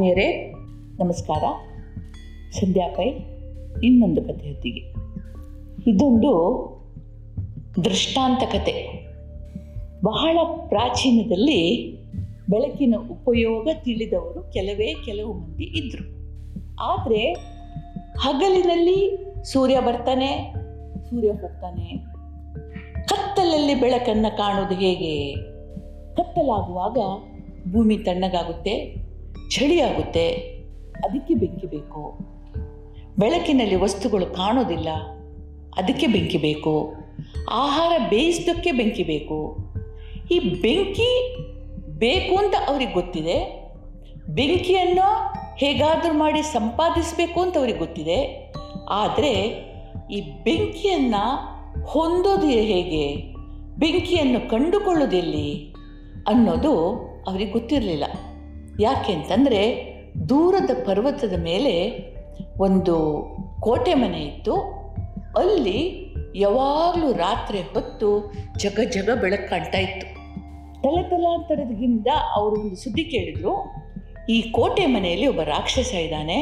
ಆತ್ಮೀಯರೇ, ನಮಸ್ಕಾರ. ಸಂಧ್ಯಾ ಪೈ, ಇನ್ನೊಂದು ಕಥೆ ಹೊತ್ತಿಗೆ. ಇದೊಂದು ದೃಷ್ಟಾಂತ ಕತೆ ಬಹಳ ಪ್ರಾಚೀನದಲ್ಲಿ ಬೆಳಕಿನ ಉಪಯೋಗ ತಿಳಿದವರು ಕೆಲವೇ ಕೆಲವು ಮಂದಿ ಇದ್ದರು ಆದರೆ ಹಗಲಿನಲ್ಲಿ ಸೂರ್ಯ ಬರ್ತಾನೆ, ಸೂರ್ಯ ಹೋಗ್ತಾನೆ. ಕತ್ತಲಲ್ಲಿ ಬೆಳಕನ್ನು ಕಾಣೋದು ಹೇಗೆ? ಕತ್ತಲಾಗುವಾಗ ಭೂಮಿ ತಣ್ಣಗಾಗುತ್ತೆ. ಚಳಿ ಆಗುತ್ತೆ ಅದಕ್ಕೆ ಬೆಂಕಿ ಬೇಕು. ಬೆಳಕಿನಲ್ಲಿ ವಸ್ತುಗಳು ಕಾಣೋದಿಲ್ಲ. ಅದಕ್ಕೆ ಬೆಂಕಿ ಬೇಕು. ಆಹಾರ ಬೇಯಿಸೋಕ್ಕೆ ಬೆಂಕಿ ಬೇಕು. ಈ ಬೆಂಕಿ ಬೇಕು ಅಂತ ಅವ್ರಿಗೆ ಗೊತ್ತಿದೆ. ಬೆಂಕಿಯನ್ನು ಹೇಗಾದರೂ ಮಾಡಿ ಸಂಪಾದಿಸಬೇಕು ಅಂತ ಅವ್ರಿಗೆ ಗೊತ್ತಿದೆ. ಆದರೆ ಈ ಬೆಂಕಿಯನ್ನು ಹೊಂದೋದು ಹೇಗೆ? ಬೆಂಕಿಯನ್ನು ಕಂಡುಕೊಳ್ಳೋದೆಲ್ಲಿ ಅನ್ನೋದು ಅವ್ರಿಗೆ ಗೊತ್ತಿರಲಿಲ್ಲ. ಯಾಕೆ ಅಂತಂದರೆ ದೂರದ ಪರ್ವತದ ಮೇಲೆ ಒಂದು ಕೋಟೆ ಮನೆ ಇತ್ತು. ಅಲ್ಲಿ ಯಾವಾಗಲೂ ರಾತ್ರಿ ಹೊತ್ತು ಜಗ ಜಗ ಬೆಳಕು ಕಾಣ್ತಾ ಇತ್ತು. ತಲೆತಲಾಂತರದಿಂದ ಅವರು ಒಂದು ಸುದ್ದಿ ಕೇಳಿದರು, ಈ ಕೋಟೆ ಮನೆಯಲ್ಲಿ ಒಬ್ಬ ರಾಕ್ಷಸ ಇದ್ದಾನೆ.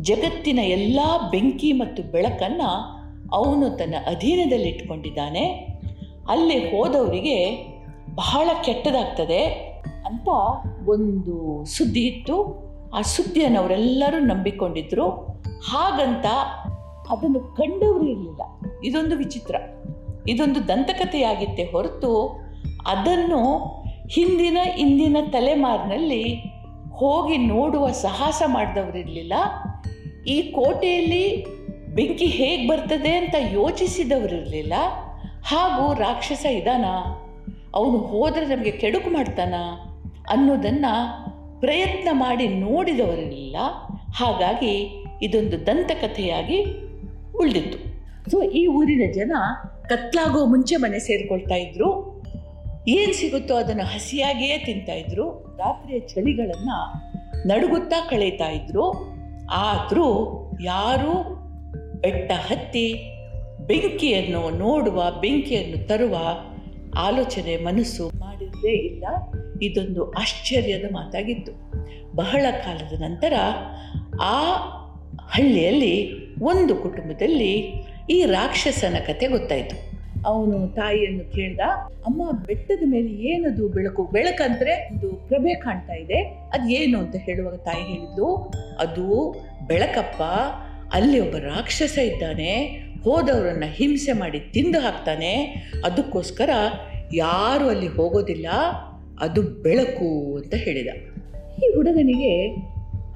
ಜಗತ್ತಿನ ಎಲ್ಲ ಬೆಂಕಿ ಮತ್ತು ಬೆಳಕನ್ನು ಅವನು ತನ್ನ ಅಧೀನದಲ್ಲಿಟ್ಕೊಂಡಿದ್ದಾನೆ. ಅಲ್ಲಿ ಹೋದವರಿಗೆ ಬಹಳ ಕೆಟ್ಟದಾಗ್ತದೆ. ಅಂತ ಒಂದು ಸುದ್ದಿ ಇತ್ತು ಆ ಸುದ್ದಿಯನ್ನು ಅವರೆಲ್ಲರೂ ನಂಬಿಕೊಂಡಿದ್ರು. ಹಾಗಂತ ಅದನ್ನು ಕಂಡವರು ಇರಲಿಲ್ಲ. ಇದೊಂದು ವಿಚಿತ್ರ. ಇದೊಂದು ದಂತಕಥೆಯಾಗಿತ್ತೆ ಹೊರತು ಅದನ್ನು ಹಿಂದಿನ ಇಂದಿನ ತಲೆಮಾರಿನಲ್ಲಿ ಹೋಗಿ ನೋಡುವ ಸಾಹಸ ಮಾಡಿದವರಿರಲಿಲ್ಲ ಈ ಕೋಟೆಯಲ್ಲಿ ಬೆಂಕಿ ಹೇಗೆ ಬರ್ತದೆ ಅಂತ ಯೋಚಿಸಿದವರಿರಲಿಲ್ಲ ಹಾಗೂ ರಾಕ್ಷಸ ಇದಾನ? ಅವನು ಹೋದರೆ ನಮಗೆ ಕೆಡುಕು ಮಾಡ್ತಾನ? ಅನ್ನೋದನ್ನು ಪ್ರಯತ್ನ ಮಾಡಿ ನೋಡಿದವರಿಲ್ಲ ಹಾಗಾಗಿ ಇದೊಂದು ದಂತಕಥೆಯಾಗಿ ಉಳಿದಿತ್ತು. ಸೊ ಈ ಊರಿನ ಜನ ಕತ್ಲಾಗೋ ಮುಂಚೆ ಮನೆ ಸೇರಿಕೊಳ್ತಾ ಇದ್ರು. ಏನು ಸಿಗುತ್ತೋ ಅದನ್ನು ಹಸಿಯಾಗಿಯೇ ತಿಂತಾ ಇದ್ರು. ರಾತ್ರಿಯ ಚಳಿಗಳನ್ನು ನಡುಗುತ್ತಾ ಕಳೀತಾ ಇದ್ರು. ಆದರೂ ಯಾರೂ ಬೆಟ್ಟ ಹತ್ತಿ ಬೆಂಕಿಯನ್ನು ನೋಡುವ, ಬೆಂಕಿಯನ್ನು ತರುವ ಆಲೋಚನೆ ಮನಸ್ಸು ಮಾಡಿದ್ದೇ ಇಲ್ಲ. ಇದೊಂದು ಆಶ್ಚರ್ಯದ ಮಾತಾಗಿತ್ತು ಬಹಳ ಕಾಲದ ನಂತರ ಆ ಹಳ್ಳಿಯಲ್ಲಿ ಒಂದು ಕುಟುಂಬದಲ್ಲಿ ಈ ರಾಕ್ಷಸನ ಕತೆ ಗೊತ್ತಾಯಿತು. ಅವನು ತಾಯಿಯನ್ನು ಕೇಳ್ದ, ಅಮ್ಮ, ಬೆಟ್ಟದ ಮೇಲೆ ಏನದು ಬೆಳಕು? ಬೆಳಕಂದ್ರೆ ಒಂದು ಪ್ರಭೆ ಕಾಣ್ತಾ ಇದೆ. ಅದು ಏನು ಅಂತ ಹೇಳುವಾಗ ತಾಯಿ ಹೇಳಿದ್ದು ಅದು ಬೆಳಕಪ್ಪ, ಅಲ್ಲಿ ಒಬ್ಬ ರಾಕ್ಷಸ ಇದ್ದಾನೆ. ಹೋದವರನ್ನು ಹಿಂಸೆ ಮಾಡಿ ತಿಂದು ಹಾಕ್ತಾನೆ. ಅದಕ್ಕೋಸ್ಕರ ಯಾರು ಅಲ್ಲಿ ಹೋಗೋದಿಲ್ಲ. ಅದು ಬೆಳಕು ಅಂತ ಹೇಳಿದ. ಈ ಹುಡುಗನಿಗೆ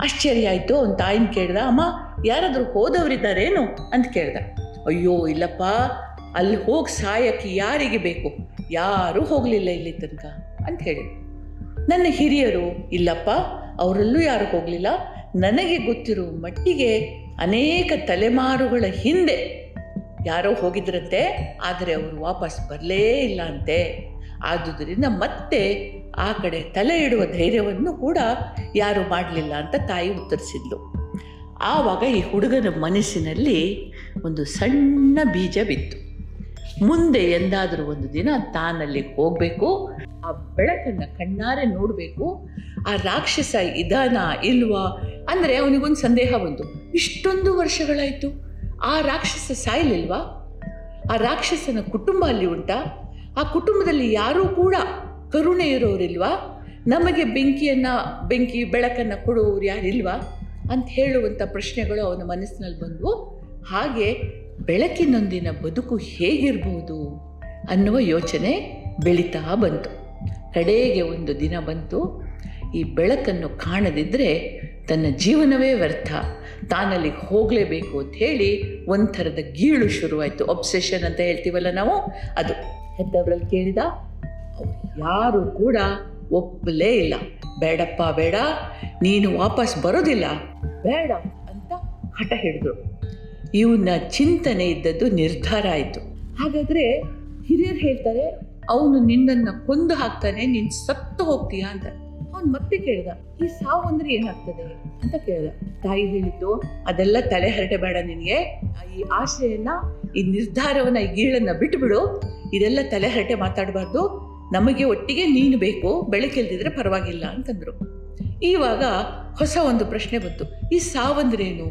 ಆಶ್ಚರ್ಯ ಆಯಿತು. ಅವನ ತಾಯಿನ ಕೇಳ್ದ, ಅಮ್ಮ, ಯಾರಾದರೂ ಹೋದವರಿದ್ದಾರೇನು? ಅಂತ ಕೇಳ್ದ. ಅಯ್ಯೋ, ಇಲ್ಲಪ್ಪ, ಅಲ್ಲಿ ಹೋಗಿ ಸಾಯಕ್ಕೆ ಯಾರಿಗೆ ಬೇಕು? ಯಾರೂ ಹೋಗಲಿಲ್ಲ ಇಲ್ಲಿ ತನಕ, ಅಂತ ಹೇಳಿ ನನ್ನ ಹಿರಿಯರು, ಇಲ್ಲಪ್ಪ, ಅವರಲ್ಲೂ ಯಾರು ಹೋಗಲಿಲ್ಲ. ನನಗೆ ಗೊತ್ತಿರೋ ಮಟ್ಟಿಗೆ ಅನೇಕ ತಲೆಮಾರುಗಳ ಹಿಂದೆ ಯಾರೋ ಹೋಗಿದ್ರಂತೆ, ಆದರೆ ಅವರು ವಾಪಸ್ ಬರಲೇ ಇಲ್ಲ ಅಂತೆ. ಆದುದರಿಂದ ಮತ್ತೆ ಆ ಕಡೆ ತಲೆ ಇಡುವ ಧೈರ್ಯವನ್ನು ಕೂಡ ಯಾರು ಮಾಡಲಿಲ್ಲ ಅಂತ ತಾಯಿ ಉತ್ತರಿಸಿದ್ಲು. ಆವಾಗ ಈ ಹುಡುಗನ ಮನಸ್ಸಿನಲ್ಲಿ ಒಂದು ಸಣ್ಣ ಬೀಜ ಬಿತ್ತು. ಮುಂದೆ ಎಂದಾದರೂ ಒಂದು ದಿನ ತಾನಲ್ಲಿ ಹೋಗಬೇಕು, ಆ ಬೆಳಕನ್ನು ಕಣ್ಣಾರೆ ನೋಡಬೇಕು, ಆ ರಾಕ್ಷಸ ಇದಾನ ಇಲ್ವಾ ಅಂದರೆ ಅವನಿಗೊಂದು ಸಂದೇಹ ಬಂತು. ಇಷ್ಟೊಂದು ವರ್ಷಗಳಾಯಿತು, ಆ ರಾಕ್ಷಸ ಸಾಯಲಿಲ್ವಾ? ಆ ರಾಕ್ಷಸನ ಕುಟುಂಬ ಅಲ್ಲಿ ಉಂಟಾ? ಆ ಕುಟುಂಬದಲ್ಲಿ ಯಾರೂ ಕೂಡ ಕರುಣೆ ಇರೋರಿಲ್ವಾ? ನಮಗೆ ಬೆಂಕಿಯನ್ನು, ಬೆಂಕಿ ಬೆಳಕನ್ನು ಕೊಡುವವರು ಯಾರಿಲ್ವಾ? ಅಂತ ಹೇಳುವಂಥ ಪ್ರಶ್ನೆಗಳು ಅವನ ಮನಸ್ಸಿನಲ್ಲಿ ಬಂದವು. ಹಾಗೆ ಬೆಳಕಿನೊಂದಿನ ಬದುಕು ಹೇಗಿರ್ಬೋದು ಅನ್ನುವ ಯೋಚನೆ ಬೆಳೀತಾ ಬಂತು. ಕಡೆಗೆ ಒಂದು ದಿನ ಬಂತು. ಈ ಬೆಳಕನ್ನು ಕಾಣದಿದ್ದರೆ ತನ್ನ ಜೀವನವೇ ವ್ಯರ್ಥ. ತಾನಲ್ಲಿ ಹೋಗಲೇಬೇಕು ಅಂತ ಹೇಳಿ ಒಂಥರದ ಗೀಳು ಶುರುವಾಯಿತು. ಒಬ್ಸೆಷನ್ ಅಂತ ಹೇಳ್ತೀವಲ್ಲ ನಾವು? ಅದು. ಹೆತ್ತವರಲ್ಲಿ ಕೇಳಿದ ಅವ್ರು ಯಾರು ಕೂಡ ಒಪ್ಪಲೇ ಇಲ್ಲ. ಬೇಡಪ್ಪ, ಬೇಡ. ನೀನು ವಾಪಸ್ ಬರೋದಿಲ್ಲ. ಬೇಡ ಅಂತ ಹಠ ಹಿಡಿದ್ರು ಇವನ ಚಿಂತನೆ ಇದ್ದದ್ದು ನಿರ್ಧಾರ ಆಯಿತು. ಹಾಗಾದರೆ ಹಿರಿಯರು ಹೇಳ್ತಾರೆ, ಅವನು ನಿನ್ನನ್ನು ಕೊಂದು ಹಾಕ್ತಾನೆ, ನೀನು ಸತ್ತು ಹೋಗ್ತೀಯಾ? ಅಂತ. ಮತ್ತೆ ಕೇಳ್ದ, ಈ ಸಾವು ಅಂದ್ರೆ ಏನಾಗ್ತದೆ? ಅಂತ ಕೇಳ್ದ. ತಾಯಿ ಹೇಳಿದ್ದು, ಅದೆಲ್ಲ ತಲೆ ಹರಟೆ ಬೇಡ ನಿನಗೆ. ಈ ಆಶೆಯನ್ನ ಈ ನಿರ್ಧಾರವನ್ನ ಈ ಗೀಳನ್ನ ಬಿಟ್ಬಿಡು. ಇದೆಲ್ಲ ತಲೆ ಹರಟೆ ಮಾತಾಡಬಾರ್ದು. ನಮಗೆ ಒಟ್ಟಿಗೆ ನೀನು ಬೇಕು. ಬೆಳಕಿಲ್ದಿದ್ರೆ ಪರವಾಗಿಲ್ಲ, ಅಂತಂದ್ರು. ಇವಾಗ ಹೊಸ ಒಂದು ಪ್ರಶ್ನೆ ಬಂತು. ಈ ಸಾವಂದ್ರೇನು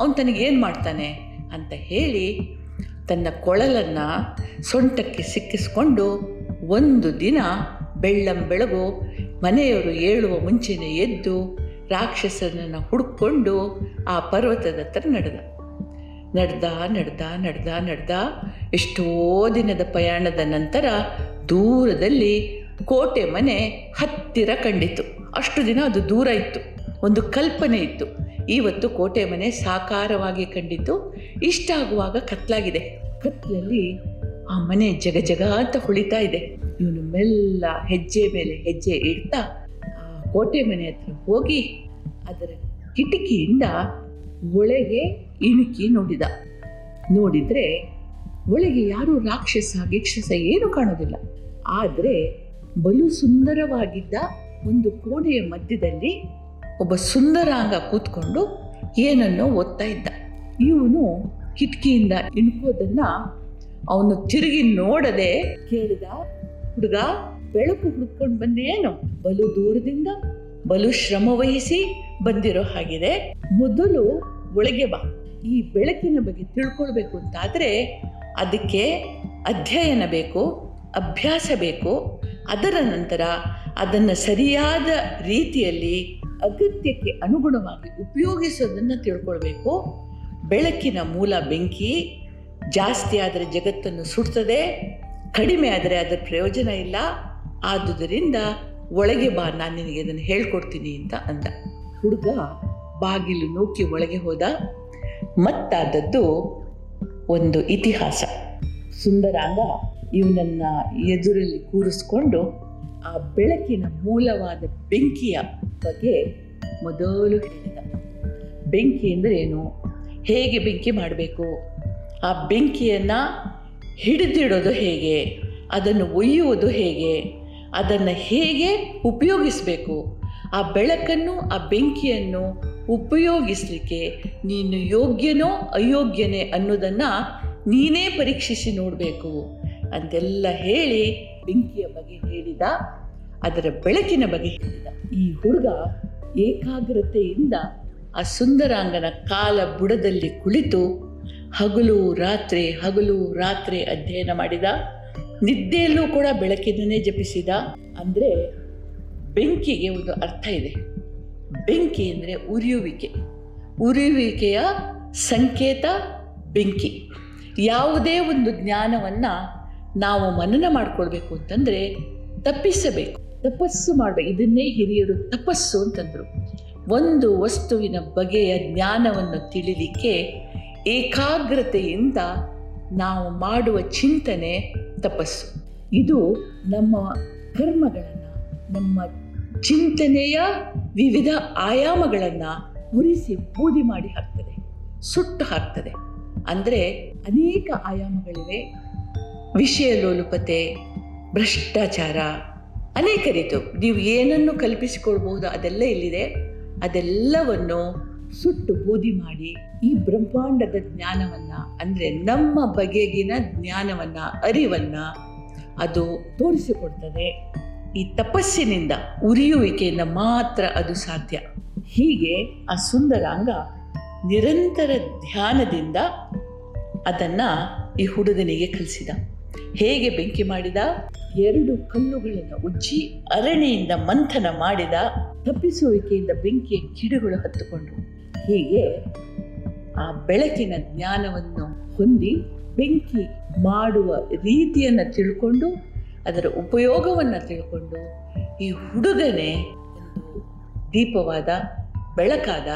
ಅವನು ತನಗೇನು ಮಾಡ್ತಾನೆ? ಅಂತ ಹೇಳಿ, ತನ್ನ ಕೊಳಲನ್ನು ಸೊಂಟಕ್ಕೆ ಸಿಕ್ಕಿಸ್ಕೊಂಡು ಒಂದು ದಿನ ಬೆಳ್ಳಂ ಬೆಳಗು ಮನೆಯವರು ಏಳುವ ಮುಂಚೆನೇ ಎದ್ದು ರಾಕ್ಷಸನನ್ನು ಹುಡುಕೊಂಡು ಆ ಪರ್ವತದ ಹತ್ರ ನಡೆದ. ನಡೆದ ನಡೆದ ನಡೆದ ನಡೆದ. ಎಷ್ಟೋ ದಿನದ ಪ್ರಯಾಣದ ನಂತರ ದೂರದಲ್ಲಿ ಕೋಟೆ ಮನೆ ಹತ್ತಿರ ಕಂಡಿತು ಅಷ್ಟು ದಿನ ಅದು ದೂರ ಇತ್ತು. ಒಂದು ಕಲ್ಪನೆ ಇತ್ತು. ಇವತ್ತು ಕೋಟೆ ಮನೆ ಸಾಕಾರವಾಗಿ ಕಂಡಿತು ಇಷ್ಟ ಆಗುವಾಗ ಕತ್ಲಾಗಿದೆ. ಕತ್ಲಲ್ಲಿ ಆ ಮನೆ ಜಗ ಜಗ ಅಂತ ಹೊಳಿತಾ ಇದೆ. ಇವನು ಮೆಲ್ಲ ಹೆಜ್ಜೆ ಮೇಲೆ ಹೆಜ್ಜೆ ಇಡ್ತಾ, ಆ ಕೋಟೆ ಮನೆ ಹತ್ರ ಹೋಗಿ ಅದರ ಕಿಟಕಿಯಿಂದ ಒಳಗೆ ಇಣುಕಿ ನೋಡಿದ. ನೋಡಿದ್ರೆ ಒಳಗೆ ಯಾರು ರಾಕ್ಷಸ, ಗಿಕ್ಷಸ ಏನು ಕಾಣೋದಿಲ್ಲ. ಆದರೆ ಬಲು ಸುಂದರವಾಗಿದ್ದ ಒಂದು ಕೋಣೆಯ ಮಧ್ಯದಲ್ಲಿ ಒಬ್ಬ ಸುಂದರಾಂಗ ಕೂತ್ಕೊಂಡು ಏನನ್ನೋ ಓದ್ತಾ ಇದ್ದ. ಇವನು ಕಿಟಕಿಯಿಂದ ಇಣುಕೋದನ್ನ ಅವನು ತಿರುಗಿ ನೋಡದೆ ಕೇಳಿದ ಹುಡುಗ ಬೆಳಕು ಹುಡ್ಕೊಂಡು ಬಂದೇನು ಬಲು ದೂರದಿಂದ ಬಲು ಶ್ರಮ ವಹಿಸಿ ಬಂದಿರೋ ಹಾಗಿದೆ. ಮೊದಲು ಒಳಗೆ ಬಾ. ಈ ಬೆಳಕಿನ ಬಗ್ಗೆ ತಿಳ್ಕೊಳ್ಬೇಕು ಅಂತಾದರೆ ಅದಕ್ಕೆ ಅಧ್ಯಯನ ಬೇಕು, ಅಭ್ಯಾಸ ಬೇಕು. ಅದರ ನಂತರ ಅದನ್ನು ಸರಿಯಾದ ರೀತಿಯಲ್ಲಿ ಅಗತ್ಯಕ್ಕೆ ಅನುಗುಣವಾಗಿ ಉಪಯೋಗಿಸೋದನ್ನು ತಿಳ್ಕೊಳ್ಬೇಕು. ಬೆಳಕಿನ ಮೂಲ ಬೆಂಕಿ ಜಾಸ್ತಿ ಆದರೆ ಜಗತ್ತನ್ನು ಸುಡ್ತದೆ. ಕಡಿಮೆ ಆದರೆ ಅದರ ಪ್ರಯೋಜನ ಇಲ್ಲ. ಆದುದರಿಂದ ಒಳಗೆ ಬಾ, ನಾನು ನಿನಗೆ ಅದನ್ನು ಹೇಳ್ಕೊಡ್ತೀನಿ ಅಂತ ಅಂದ. ಹುಡುಗ ಬಾಗಿಲು ನೂಕಿ ಒಳಗೆ ಹೋದ. ಮತ್ತಾದದ್ದು ಒಂದು ಇತಿಹಾಸ. ಸುಂದರಾಂಗ ಇವನನ್ನ ಎದುರಲ್ಲಿ ಕೂರಿಸ್ಕೊಂಡು ಆ ಬೆಳಕಿನ ಮೂಲವಾದ ಬೆಂಕಿಯ ಬಗ್ಗೆ ಮೊದಲು ಹೇಳಿದ. ಬೆಂಕಿ ಅಂದರೆ ಏನು? ಹೇಗೆ ಬೆಂಕಿ ಮಾಡಬೇಕು? ಆ ಬೆಂಕಿಯನ್ನು ಹಿಡಿದಿಡೋದು ಹೇಗೆ? ಅದನ್ನು ಒಯ್ಯುವುದು ಹೇಗೆ? ಅದನ್ನು ಹೇಗೆ ಉಪಯೋಗಿಸಬೇಕು? ಆ ಬೆಳಕನ್ನು, ಆ ಬೆಂಕಿಯನ್ನು ಉಪಯೋಗಿಸಲಿಕ್ಕೆ ನೀನು ಯೋಗ್ಯನೋ ಅಯೋಗ್ಯನೇ ಅನ್ನೋದನ್ನು ನೀನೇ ಪರೀಕ್ಷಿಸಿ ನೋಡಬೇಕು. ಅಂತೆಲ್ಲ ಹೇಳಿ ಬೆಂಕಿಯ ಬಗ್ಗೆ ಹೇಳಿದ, ಅದರ ಬೆಳಕಿನ ಬಗ್ಗೆ ಹೇಳಿದ. ಈ ಹುಡುಗ ಏಕಾಗ್ರತೆಯಿಂದ ಆ ಸುಂದರಾಂಗನ ಕಾಲ ಬುಡದಲ್ಲಿ ಕುಳಿತು ಹಗಲು ರಾತ್ರಿ ಹಗಲು ರಾತ್ರಿ ಅಧ್ಯಯನ ಮಾಡಿದ. ನಿದ್ದೆಯಲ್ಲೂ ಕೂಡ ಬೆಳಕಿನನ್ನೇ ಜಪಿಸಿದ. ಅಂದರೆ ಬೆಂಕಿಗೆ ಒಂದು ಅರ್ಥ ಇದೆ. ಬೆಂಕಿ ಅಂದರೆ ಉರಿಯುವಿಕೆ. ಉರಿಯುವಿಕೆಯ ಸಂಕೇತ ಬೆಂಕಿ. ಯಾವುದೇ ಒಂದು ಜ್ಞಾನವನ್ನು ನಾವು ಮನನ ಮಾಡ್ಕೊಳ್ಬೇಕು ಅಂತಂದರೆ ತಪ್ಪಿಸಬೇಕು. ತಪಸ್ಸು ಮಾಡಬೇಕು. ಇದನ್ನೇ ಹಿರಿಯರು ತಪಸ್ಸು ಅಂತಂದರು. ಒಂದು ವಸ್ತುವಿನ ಬಗೆಯ ಜ್ಞಾನವನ್ನು ತಿಳಿಲಿಕ್ಕೆ ಏಕಾಗ್ರತೆಯಿಂದ ನಾವು ಮಾಡುವ ಚಿಂತನೆ ತಪಸ್ಸು. ಇದು ನಮ್ಮ ಕರ್ಮಗಳನ್ನು, ನಮ್ಮ ಚಿಂತನೆಯ ವಿವಿಧ ಆಯಾಮಗಳನ್ನು ಉರಿಸಿ ಬೂದಿ ಮಾಡಿ ಹಾಕ್ತದೆ, ಸುಟ್ಟು ಹಾಕ್ತದೆ. ಅಂದರೆ ಅನೇಕ ಆಯಾಮಗಳಿವೆ. ವಿಷಯ ಲೋಲುಪತೆ, ಭ್ರಷ್ಟಾಚಾರ ಅನೇಕ ರೀತಿ ನೀವು ಏನನ್ನು ಕಲ್ಪಿಸಿಕೊಳ್ಬಹುದು ಅದೆಲ್ಲ ಇಲ್ಲಿದೆ. ಅದೆಲ್ಲವನ್ನು ಸುಟ್ಟು ಬೂದಿ ಮಾಡಿ ಈ ಬ್ರಹ್ಮಾಂಡದ ಜ್ಞಾನವನ್ನ, ಅಂದರೆ ನಮ್ಮ ಬಗೆಗಿನ ಜ್ಞಾನವನ್ನ, ಅರಿವನ್ನ ಅದು ತೋರಿಸಿಕೊಡ್ತದೆ. ಈ ತಪಸ್ಸಿನಿಂದ ಉರಿಯುವಿಕೆಯಿಂದ ಮಾತ್ರ ಅದು ಸಾಧ್ಯ. ಹೀಗೆ ಆ ಸುಂದರಾಂಗ ನಿರಂತರ ಧ್ಯಾನದಿಂದ ಅದನ್ನು ಈ ಹುಡುಗನಿಗೆ ಕಲಿಸಿದ. ಹೇಗೆ ಬೆಂಕಿ ಮಾಡಿದ? ಎರಡು ಕಲ್ಲುಗಳನ್ನು ಉಜ್ಜಿ ಅರಣಿಯಿಂದ ಮಂಥನ ಮಾಡಿದ. ತಪ್ಪಿಸುವಿಕೆಯಿಂದ ಬೆಂಕಿಯ ಗಿಡಗಳು ಹತ್ತುಕೊಂಡು ಹೀಗೆ ಆ ಬೆಳಕಿನ ಜ್ಞಾನವನ್ನು ಹೊಂದಿ ಬೆಂಕಿ ಮಾಡುವ ರೀತಿಯನ್ನು ತಿಳ್ಕೊಂಡು, ಅದರ ಉಪಯೋಗವನ್ನು ತಿಳ್ಕೊಂಡು ಈ ಹುಡುಗನೇ ದೀಪವಾದ, ಬೆಳಕಾದ,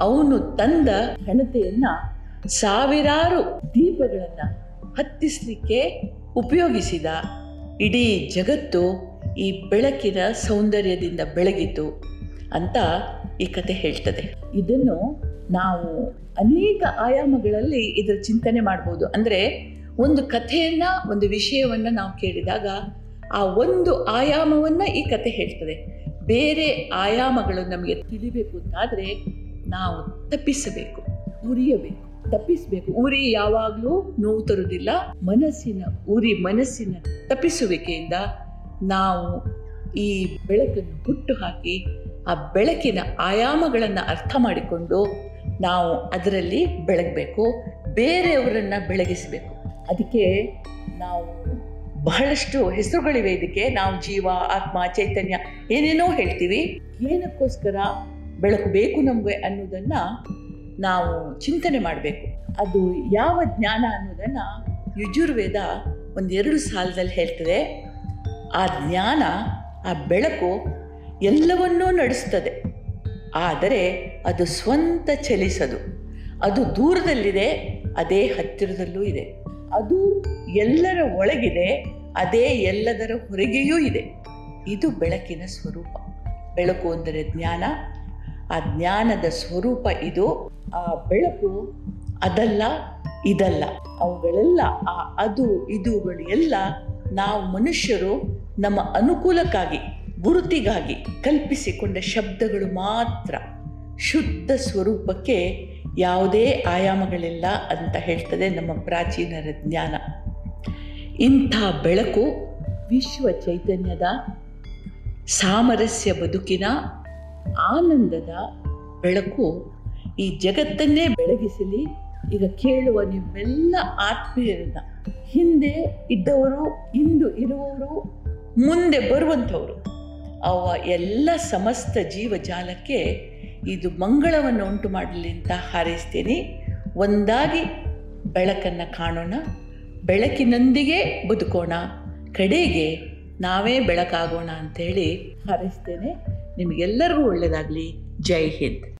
ಅವನು ತಂದ ಘನತೆಯನ್ನು ಸಾವಿರಾರು ದೀಪಗಳನ್ನು ಹತ್ತಿಸಲಿಕ್ಕೆ ಉಪಯೋಗಿಸಿದ ಇಡೀ ಜಗತ್ತು ಈ ಬೆಳಕಿನ ಸೌಂದರ್ಯದಿಂದ ಬೆಳಗಿತು ಅಂತ ಈ ಕತೆ ಹೇಳ್ತದೆ. ಇದನ್ನು ನಾವು ಅನೇಕ ಆಯಾಮಗಳಲ್ಲಿ ಇದರ ಚಿಂತನೆ ಮಾಡ್ಬೋದು. ಅಂದರೆ ಒಂದು ಕಥೆಯನ್ನು, ಒಂದು ವಿಷಯವನ್ನು ನಾವು ಕೇಳಿದಾಗ ಆ ಒಂದು ಆಯಾಮವನ್ನು ಈ ಕತೆ ಹೇಳ್ತದೆ. ಬೇರೆ ಆಯಾಮಗಳು ನಮಗೆ ತಿಳಿಬೇಕು ಅಂತಾದರೆ ನಾವು ತಪ್ಪಿಸಬೇಕು, ಉರಿಯಬೇಕು. ತಪ್ಪಿಸಬೇಕು. ಉರಿ ಯಾವಾಗಲೂ ನೋವು ತರುವುದಿಲ್ಲ. ಮನಸ್ಸಿನ, ಉರಿ ಮನಸ್ಸಿನ ತಪ್ಪಿಸುವಿಕೆಯಿಂದ ನಾವು ಈ ಬೆಳಕನ್ನು ಹುಟ್ಟು ಹಾಕಿ ಆ ಬೆಳಕಿನ ಆಯಾಮಗಳನ್ನು ಅರ್ಥ ಮಾಡಿಕೊಂಡು ನಾವು ಅದರಲ್ಲಿ ಬೆಳಗಬೇಕು, ಬೇರೆಯವರನ್ನು ಬೆಳಗಿಸಬೇಕು. ಅದಕ್ಕೆ ನಾವು ಬಹಳಷ್ಟು ಹೆಸರುಗಳಿವೆ ಇದಕ್ಕೆ. ನಾವು ಜೀವ, ಆತ್ಮ, ಚೈತನ್ಯ ಏನೇನೋ ಹೇಳ್ತೀವಿ. ಏನಕ್ಕೋಸ್ಕರ ಬೆಳಕು ಬೇಕು ನಮಗೆ ಅನ್ನೋದನ್ನು ನಾವು ಚಿಂತನೆ ಮಾಡಬೇಕು. ಅದು ಯಾವ ಜ್ಞಾನ ಅನ್ನೋದನ್ನು ಯಜುರ್ವೇದ ಒಂದೆರಡು ಸಾಲದಲ್ಲಿ ಹೇಳ್ತದೆ. ಆ ಜ್ಞಾನ, ಆ ಬೆಳಕು ಎಲ್ಲವನ್ನೂ ನಡೆಸ್ತದೆ. ಆದರೆ ಅದು ಸ್ವಂತ ಚಲಿಸದು. ಅದು ದೂರದಲ್ಲಿದೆ, ಅದೇ ಹತ್ತಿರದಲ್ಲೂ ಇದೆ. ಅದು ಎಲ್ಲರ ಒಳಗಿದೆ, ಅದೇ ಎಲ್ಲದರ ಹೊರಗೆಯೂ ಇದೆ. ಇದು ಬೆಳಕಿನ ಸ್ವರೂಪ. ಬೆಳಕು ಅಂದರೆ ಜ್ಞಾನ. ಆ ಜ್ಞಾನದ ಸ್ವರೂಪ ಇದು. ಆ ಬೆಳಕು ಅದಲ್ಲ, ಇದಲ್ಲ. ಅವುಗಳೆಲ್ಲ, ಆ ಅದು ಇದುಗಳು ಎಲ್ಲ ನಾವು ಮನುಷ್ಯರು ನಮ್ಮ ಅನುಕೂಲಕ್ಕಾಗಿ ಗುರುತಿಗಾಗಿ ಕಲ್ಪಿಸಿಕೊಂಡ ಶಬ್ದಗಳು ಮಾತ್ರ ಶುದ್ಧ ಸ್ವರೂಪಕ್ಕೆ ಯಾವುದೇ ಆಯಾಮಗಳಿಲ್ಲ ಅಂತ ಹೇಳ್ತದೆ ನಮ್ಮ ಪ್ರಾಚೀನರ ಜ್ಞಾನ. ಇಂಥ ಬೆಳಕು ವಿಶ್ವ ಚೈತನ್ಯದ ಸಾಮರಸ್ಯ ಬದುಕಿನ ಆನಂದದ ಬೆಳಕು ಈ ಜಗತ್ತನ್ನೇ ಬೆಳಗಿಸಲಿ. ಈಗ ಕೇಳುವ ನಿಮ್ಮೆಲ್ಲ ಆತ್ಮೀಯರನ್ನ ಹಿಂದೆ ಇದ್ದವರು, ಇಂದು ಇರುವವರು, ಮುಂದೆ ಬರುವಂಥವರು ಅವ ಎಲ್ಲ ಸಮಸ್ತ ಜೀವಜಾಲಕ್ಕೆ ಇದು ಮಂಗಳವನ್ನು ಉಂಟು ಮಾಡಲಿ ಅಂತ ಹಾರೈಸ್ತೇನೆ. ಒಂದಾಗಿ ಬೆಳಕನ್ನು ಕಾಣೋಣ, ಬೆಳಕಿನೊಂದಿಗೆ ಬದುಕೋಣ, ಕಡೆಗೆ ನಾವೇ ಬೆಳಕಾಗೋಣ ಅಂಥೇಳಿ ಹಾರೈಸ್ತೇನೆ. ನಿಮಗೆಲ್ಲರಿಗೂ ಒಳ್ಳೆಯದಾಗಲಿ ಜೈ ಹಿಂದ್.